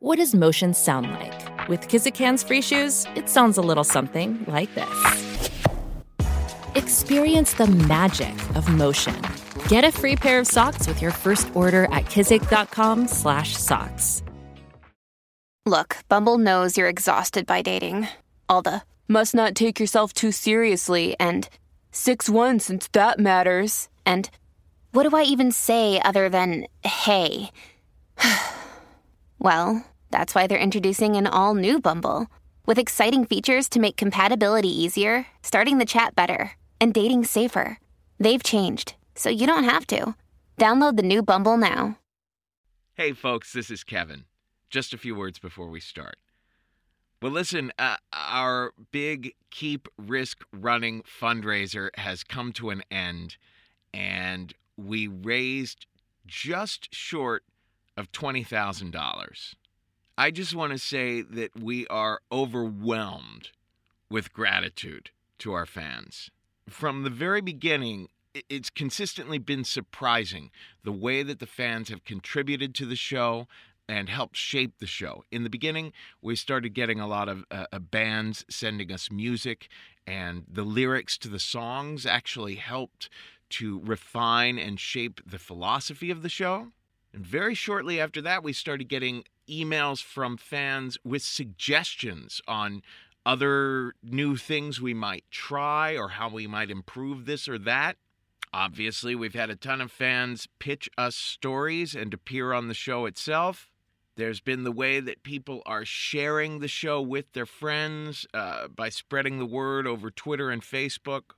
What does motion sound like? With Kizik hands-free shoes, it sounds a little something like this. Experience the magic of motion. Get a free pair of socks with your first order at kizik.com/socks. Look, Bumble knows you're exhausted by dating. All the must not take yourself too seriously and 6-1 since that matters. And what do I even say other than hey? Well, that's why they're introducing an all new Bumble with exciting features to make compatibility easier, starting the chat better, and dating safer. They've changed, so you don't have to. Download the new Bumble now. Hey, folks, this is Kevin. Just a few words before we start. Well, listen, uh, our big Keep Risk Running fundraiser has come to an end, and we raised just short of $20,000. I just want to say that we are overwhelmed with gratitude to our fans. From the very beginning, it's consistently been surprising the way that the fans have contributed to the show and helped shape the show. In the beginning, we started getting a lot of uh, uh, bands sending us music, and the lyrics to the songs actually helped to refine and shape the philosophy of the show. And very shortly after that, we started getting emails from fans with suggestions on other new things we might try or how we might improve this or that. Obviously, we've had a ton of fans pitch us stories and appear on the show itself. There's been the way that people are sharing the show with their friends uh, by spreading the word over Twitter and Facebook.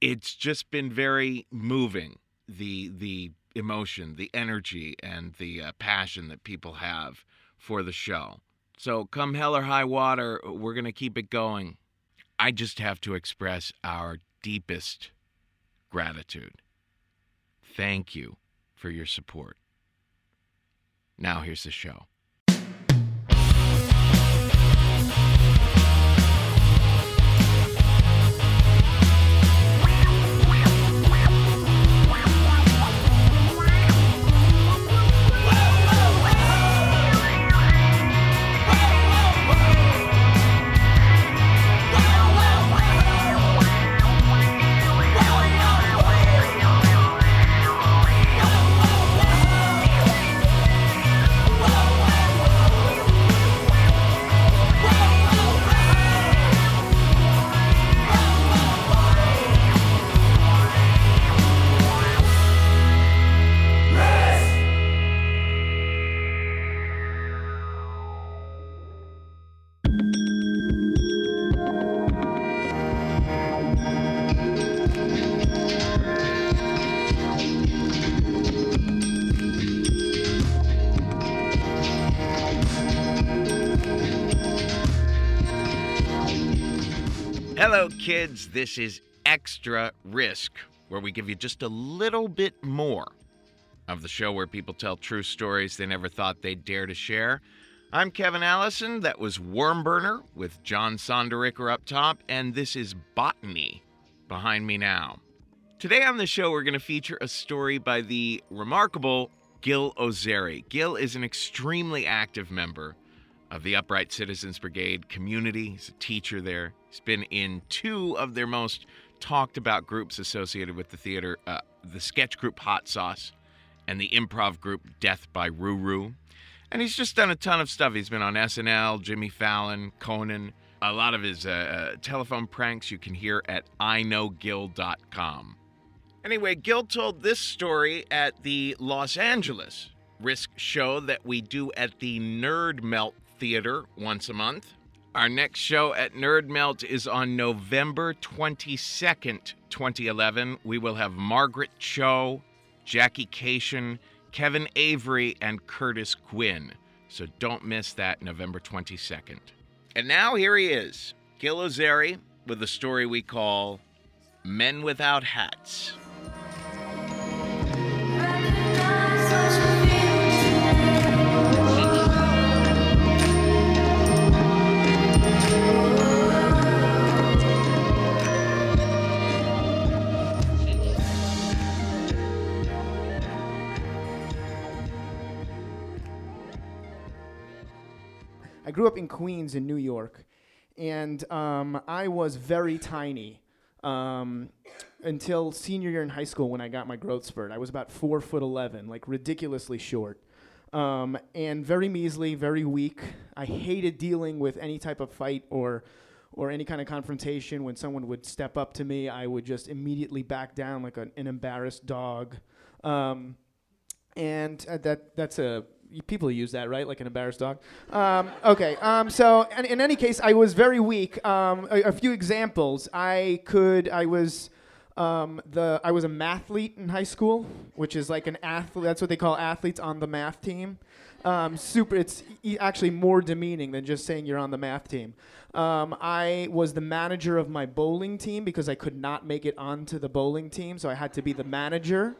It's just been very moving. The the emotion, the energy, and the uh, passion that people have for the show. So, come hell or high water, we're going to keep it going. I just have to express our deepest gratitude. Thank you for your support. Now, here's the show. Hello, kids. This is Extra Risk, where we give you just a little bit more of the show where people tell true stories they never thought they'd dare to share. I'm Kevin Allison. That was Wormburner with John Sonderegger up top, and this is Botany behind me now. Today on the show, we're going to feature a story by the remarkable Gil Ozeri. Gil is an extremely active member of the Upright Citizens Brigade community. He's a teacher there. He's been in two of their most talked about groups associated with the theater uh, the sketch group Hot Sauce and the improv group Death by Roo Roo. And he's just done a ton of stuff. He's been on SNL, Jimmy Fallon, Conan. A lot of his uh, uh, telephone pranks you can hear at iknowgil.com. Anyway, Gil told this story at the Los Angeles Risk show that we do at the Nerd Melt Theater once a month. Our next show at Nerd Melt is on November 22nd, 2011. We will have Margaret Cho, Jackie Kashian, Kevin Avery, and Curtis Gwinn. So don't miss that November 22nd. And now here he is, Gil Ozeri, with a story we call Men Without Hats. Grew up in Queens in New York, and um, I was very tiny um, until senior year in high school when I got my growth spurt. I was about four foot eleven, like ridiculously short, um, and very measly, very weak. I hated dealing with any type of fight or or any kind of confrontation. When someone would step up to me, I would just immediately back down like an, an embarrassed dog. Um, and uh, that that's a people use that right? Like an embarrassed dog. Um, okay um, so in, in, any case i was very weak. Um, a, a, few examples. I could i was um, the i was a mathlete in high school which is like an athlete that's what they call athletes on the math team. Um, super it's e- actually more demeaning than just saying you're on the math team. Um, i was the manager of my bowling team because i could not make it onto the bowling team so i had to be the manager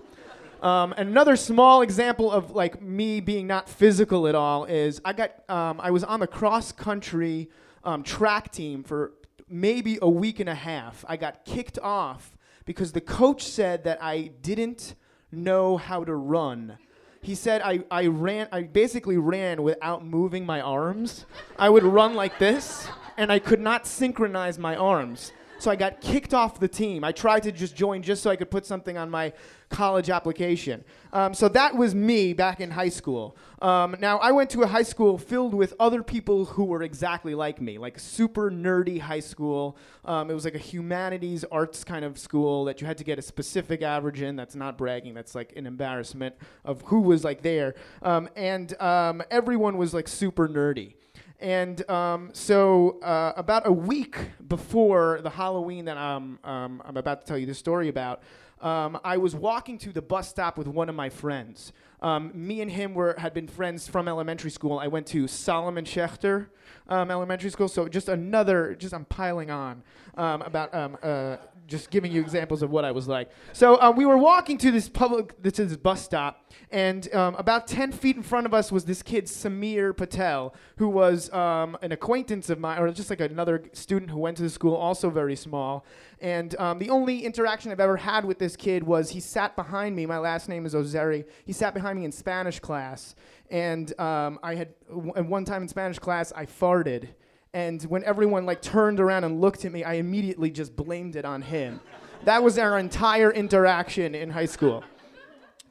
um, another small example of like me being not physical at all is I got um, I was on the cross country um, track team for maybe a week and a half. I got kicked off because the coach said that I didn't know how to run. He said I, I ran I basically ran without moving my arms. I would run like this and I could not synchronize my arms. So I got kicked off the team. I tried to just join just so I could put something on my college application. Um, so that was me back in high school. Um, now, I went to a high school filled with other people who were exactly like me, like super nerdy high school. Um, it was like a humanities arts kind of school that you had to get a specific average in. That's not bragging, that's like an embarrassment of who was like there. Um, and um, everyone was like super nerdy. And um, so, uh, about a week before the Halloween that I'm, um, I'm about to tell you the story about, um, I was walking to the bus stop with one of my friends. Um, me and him were had been friends from elementary school. I went to Solomon Schechter um, Elementary School, so just another, just I'm piling on um, about uh, just giving you examples of what I was like. So um, we were walking to this public, to this bus stop, and um, about 10 feet in front of us was this kid, Samir Patel, who was um, an acquaintance of mine, or just like another student who went to the school, also very small. And um, the only interaction I've ever had with this kid was he sat behind me. My last name is Ozeri. He sat behind me in Spanish class. And um, I had, w- one time in Spanish class, I farted and when everyone like turned around and looked at me, I immediately just blamed it on him. that was our entire interaction in high school.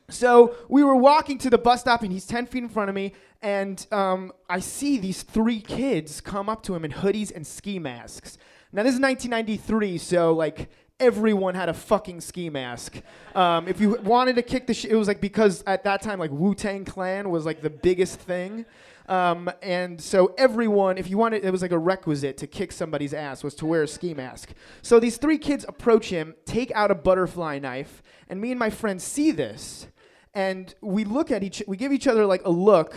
So we were walking to the bus stop, and he's 10 feet in front of me, and um, I see these three kids come up to him in hoodies and ski masks. Now, this is 1993, so like everyone had a fucking ski mask. Um, if you wanted to kick the shit, it was like because at that time, like Wu Tang Clan was like the biggest thing. Um, and so everyone, if you wanted, it was like a requisite to kick somebody's ass was to wear a ski mask. So these three kids approach him, take out a butterfly knife, and me and my friend see this, and we look at each, we give each other like a look,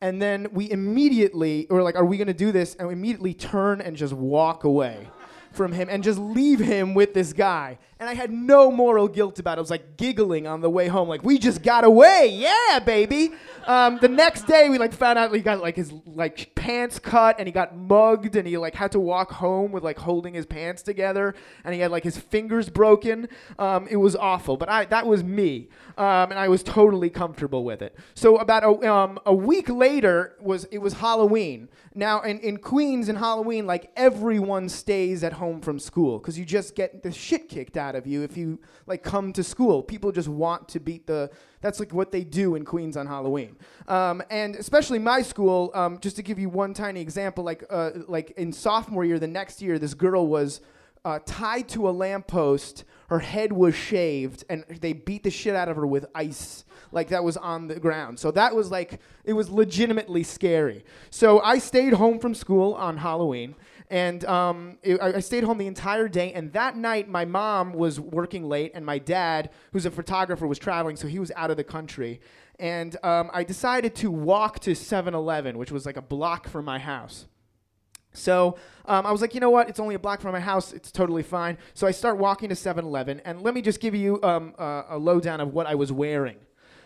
and then we immediately, we're like, are we gonna do this? And we immediately turn and just walk away from him and just leave him with this guy. And I had no moral guilt about it. I was like giggling on the way home, like, we just got away. Yeah, baby. Um, the next day, we like found out he got like his like pants cut and he got mugged and he like had to walk home with like holding his pants together and he had like his fingers broken. Um, it was awful, but I that was me, um, and I was totally comfortable with it. So about a, um, a week later was it was Halloween. Now in, in Queens in Halloween, like everyone stays at home from school because you just get the shit kicked out of you if you like come to school. People just want to beat the. That's like what they do in Queens on Halloween, um, and especially my school. Um, just to give you one tiny example, like uh, like in sophomore year, the next year, this girl was. Uh, tied to a lamppost, her head was shaved, and they beat the shit out of her with ice, like that was on the ground. So that was like, it was legitimately scary. So I stayed home from school on Halloween, and um, it, I stayed home the entire day. And that night, my mom was working late, and my dad, who's a photographer, was traveling, so he was out of the country. And um, I decided to walk to 7 Eleven, which was like a block from my house. So um, I was like, you know what? It's only a block from my house. It's totally fine. So I start walking to 7 Eleven. And let me just give you um, a lowdown of what I was wearing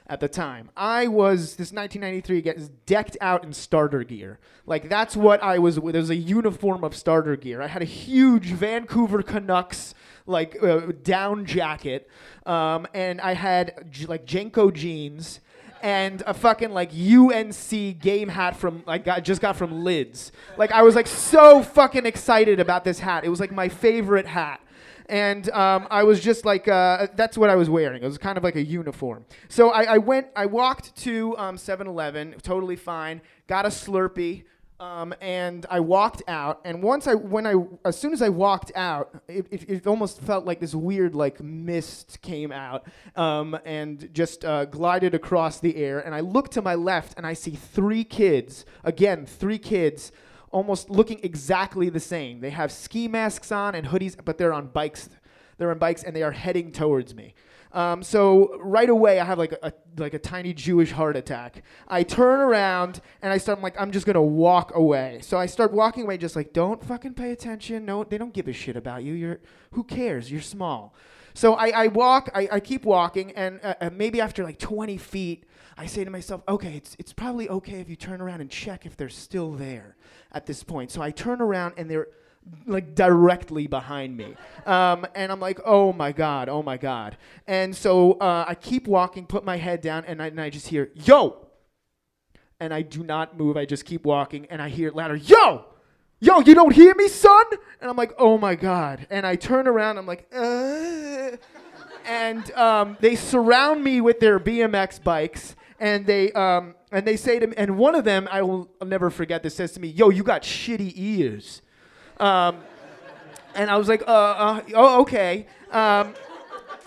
at the time. I was this 1993 gets decked out in starter gear. Like that's what I was. There was a uniform of starter gear. I had a huge Vancouver Canucks like uh, down jacket, um, and I had j- like JNCO jeans and a fucking like UNC game hat from like got just got from Lids. Like I was like so fucking excited about this hat. It was like my favorite hat. And um, I was just like, uh, that's what I was wearing. It was kind of like a uniform. So I, I went, I walked to um, 7-Eleven, totally fine. Got a Slurpee, um, and I walked out. And once I, when I, as soon as I walked out, it, it, it almost felt like this weird like mist came out um, and just uh, glided across the air. And I look to my left and I see three kids. Again, three kids. Almost looking exactly the same. They have ski masks on and hoodies, but they're on bikes. They're on bikes and they are heading towards me. Um, so right away, I have like a, like a tiny Jewish heart attack. I turn around and I start I'm like I'm just gonna walk away. So I start walking away, just like don't fucking pay attention. No, they don't give a shit about you. You're who cares? You're small. So I, I walk, I, I keep walking, and uh, uh, maybe after like 20 feet, I say to myself, okay, it's, it's probably okay if you turn around and check if they're still there at this point. So I turn around and they're like directly behind me. Um, and I'm like, oh my God, oh my God. And so uh, I keep walking, put my head down, and I, and I just hear, yo! And I do not move. I just keep walking, and I hear louder, yo! Yo, you don't hear me, son? And I'm like, oh my God. And I turn around, I'm like, uh. And um, they surround me with their BMX bikes, and they um, and they say to me, and one of them, I will never forget this, says to me, "Yo, you got shitty ears." Um, and I was like, uh, uh oh, okay. Um,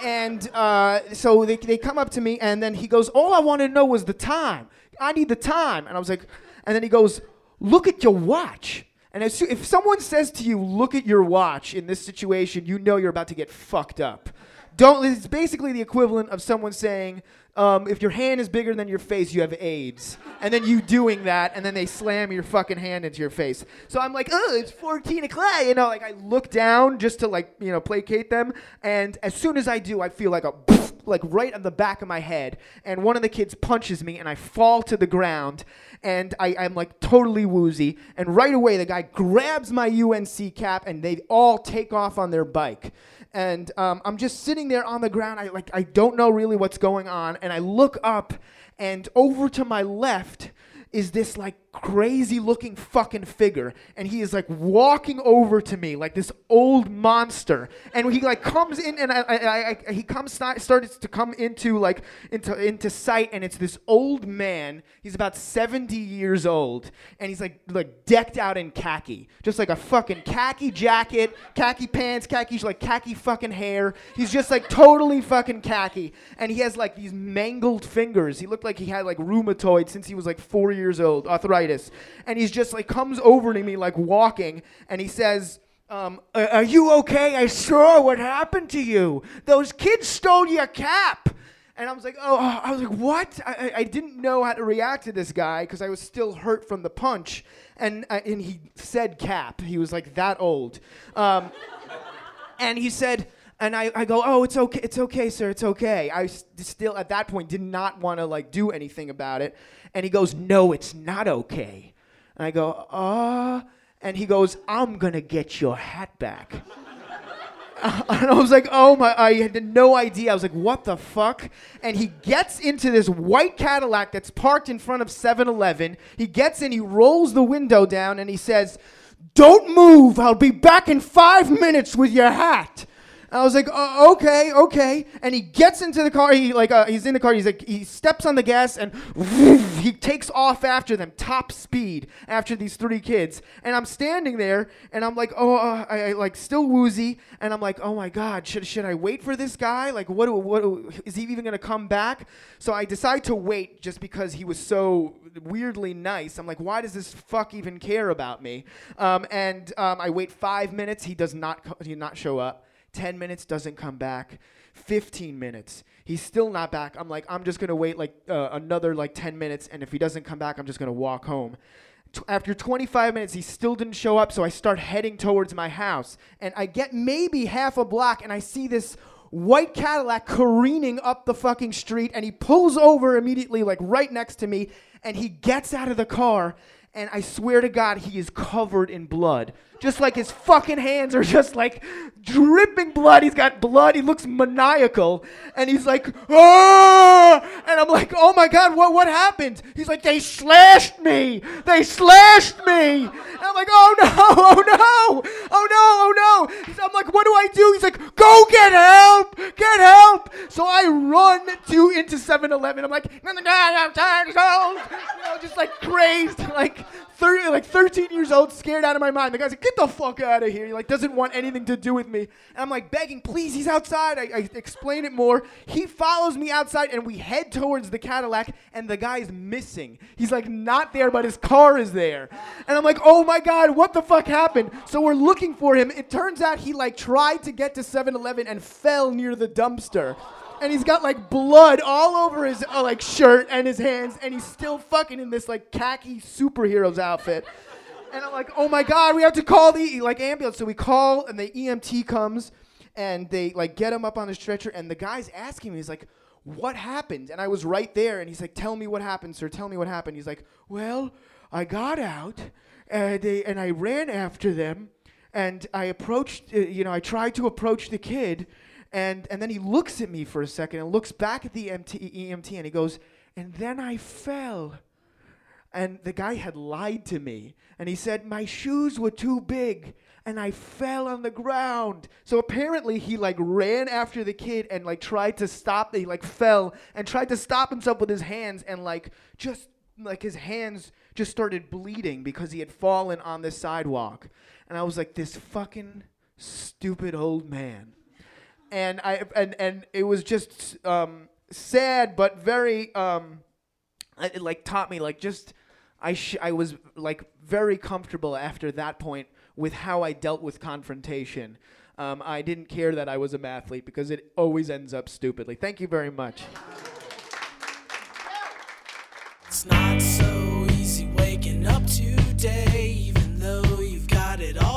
and uh, so they, they come up to me, and then he goes, All I want to know was the time. I need the time. And I was like, And then he goes, Look at your watch. And as, if someone says to you, Look at your watch in this situation, you know you're about to get fucked up. Don't, it's basically the equivalent of someone saying, um, if your hand is bigger than your face, you have AIDS. And then you doing that, and then they slam your fucking hand into your face. So I'm like, oh, it's 14 o'clock. You know, like I look down just to like, you know, placate them. And as soon as I do, I feel like a, like right on the back of my head. And one of the kids punches me, and I fall to the ground. And I, I'm like totally woozy. And right away, the guy grabs my UNC cap, and they all take off on their bike and um, I'm just sitting there on the ground. I like I don't know really what's going on, and I look up, and over to my left is this like crazy looking fucking figure and he is like walking over to me like this old monster. And he like comes in and I, I, I, he comes started to come into like into into sight and it's this old man. He's about 70 years old and he's like like decked out in khaki. Just like a fucking khaki jacket khaki pants khaki like khaki fucking hair. He's just like totally fucking khaki. And he has like these mangled fingers. He looked like he had like rheumatoid since he was like four years old arthritis And he's just like comes over to me like walking and he says, um, are you okay? I saw what happened to you. Those kids stole your cap. And I was like, oh, I was like, what? I, I didn't know how to react to this guy because I was still hurt from the punch. And, uh, and he said cap. He was like that old. Um, and he said, and I, I go, oh, it's okay, it's okay, sir, it's okay. I still at that point did not want to like do anything about it. And he goes, No, it's not okay. And I go, Uh, and he goes, I'm to get your hat back. and I was like, oh my, I had no idea. I was like, what the fuck? And he gets into this white Cadillac that's parked in front of 7 Eleven. He gets in, he rolls the window down, and he says, Don't move. I'll be back in five minutes with your hat. I was like, oh, okay, okay. And he gets into the car. He like uh, he's in the car. He's like he steps on the gas and he takes off after them, top speed after these three kids. And I'm standing there and I'm like, oh, uh, I, I, like still woozy. And I'm like, oh my god, should should I wait for this guy? Like, what what is he even gonna come back? So I decide to wait just because he was so weirdly nice. I'm like, why does this fuck even care about me? Um, and um, I wait five minutes. He does not co- he not show up. 10 minutes doesn't come back. 15 minutes. He's still not back. I'm like i'm just going to wait like uh, another like 10 minutes and if he doesn't come back i'm just going to walk home. T- after 25 minutes he still didn't show up so i start heading towards my house and i get maybe half a block and i see this white cadillac careening up the fucking street and he pulls over immediately like right next to me and he gets out of the car and I swear to God, he is covered in blood. Just like his fucking hands are just like dripping blood. He's got blood. He looks maniacal. And he's like, ah! And I'm like, oh my God, what, what happened? He's like, they slashed me. They slashed me. And I'm like, oh no, oh no, oh no, oh no. I'm like, what do I do? He's like, go get help, get help. So I run to into 7-Eleven. I'm like, you know, just like crazed, like 30, like 13 years old, scared out of my mind. The guy's like, get the fuck out of here. He like doesn't want anything to do with me. And I'm like begging, please, he's outside. I, I explain it more. He follows me outside and we head towards the Cadillac and the guy's missing. He's like not there, but his car is there. And I'm like, oh my God, what the fuck happened? So we're looking for him. It turns out he like tried to get to 7-Eleven and fell near the dumpster and he's got like blood all over his uh, like shirt and his hands, and he's still fucking in this like khaki superhero's outfit. And I'm like, oh my god, we have to call the like ambulance. So we call, and the EMT comes, and they like get him up on the stretcher, and the guy's asking me, he's like, what happened? And I was right there, and he's like, tell me what happened, sir. Tell me what happened. He's like, well, I got out, and they and I ran after them, and I approached, uh, you know, I tried to approach the kid, and and then he looks at me for a second and looks back at the MT, EMT, and he goes, and then I fell. And the guy had lied to me. And he said, My shoes were too big and I fell on the ground. So apparently he like ran after the kid and like tried to stop. He like fell and tried to stop himself with his hands and like just like his hands just started bleeding because he had fallen on the sidewalk. And I was like, This fucking stupid old man and I and and it was just um, sad, but very um, it like taught me like just I sh- I was like very comfortable after that point with how I dealt with confrontation. Um, I didn't care that I was a mathlete because it always ends up stupidly. Thank you very much. It's not so easy waking up today, even though you've got it all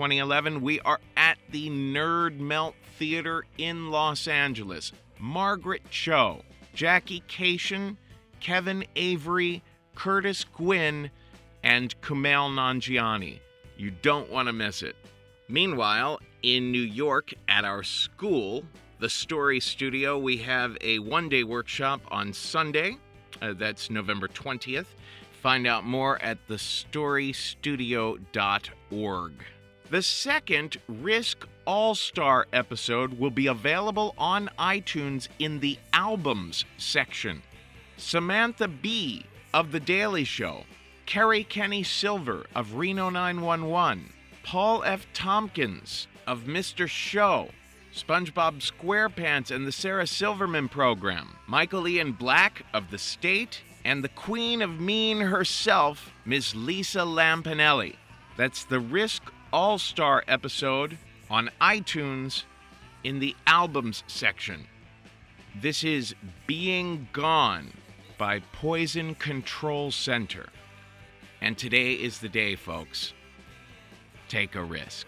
2011, we are at the Nerd Melt Theater in Los Angeles. Margaret Cho, Jackie Kashian, Kevin Avery, Curtis Gwinn, and Kumail Nanjiani. You don't want to miss it. Meanwhile, in New York at our school, the Story Studio, we have a one day workshop on Sunday. Uh, that's November 20th. Find out more at thestorystudio.org. The second Risk All Star episode will be available on iTunes in the Albums section. Samantha Bee of The Daily Show, Kerry Kenney Silver of Reno 911, Paul F. Tompkins of Mr. Show, SpongeBob SquarePants and the Sarah Silverman Program, Michael Ian Black of The State, and the Queen of Mean herself, Miss Lisa Lampanelli. That's the Risk All Star episode on iTunes in the Albums section. This is Being Gone by Poison Control Center. And today is the day, folks. Take a risk.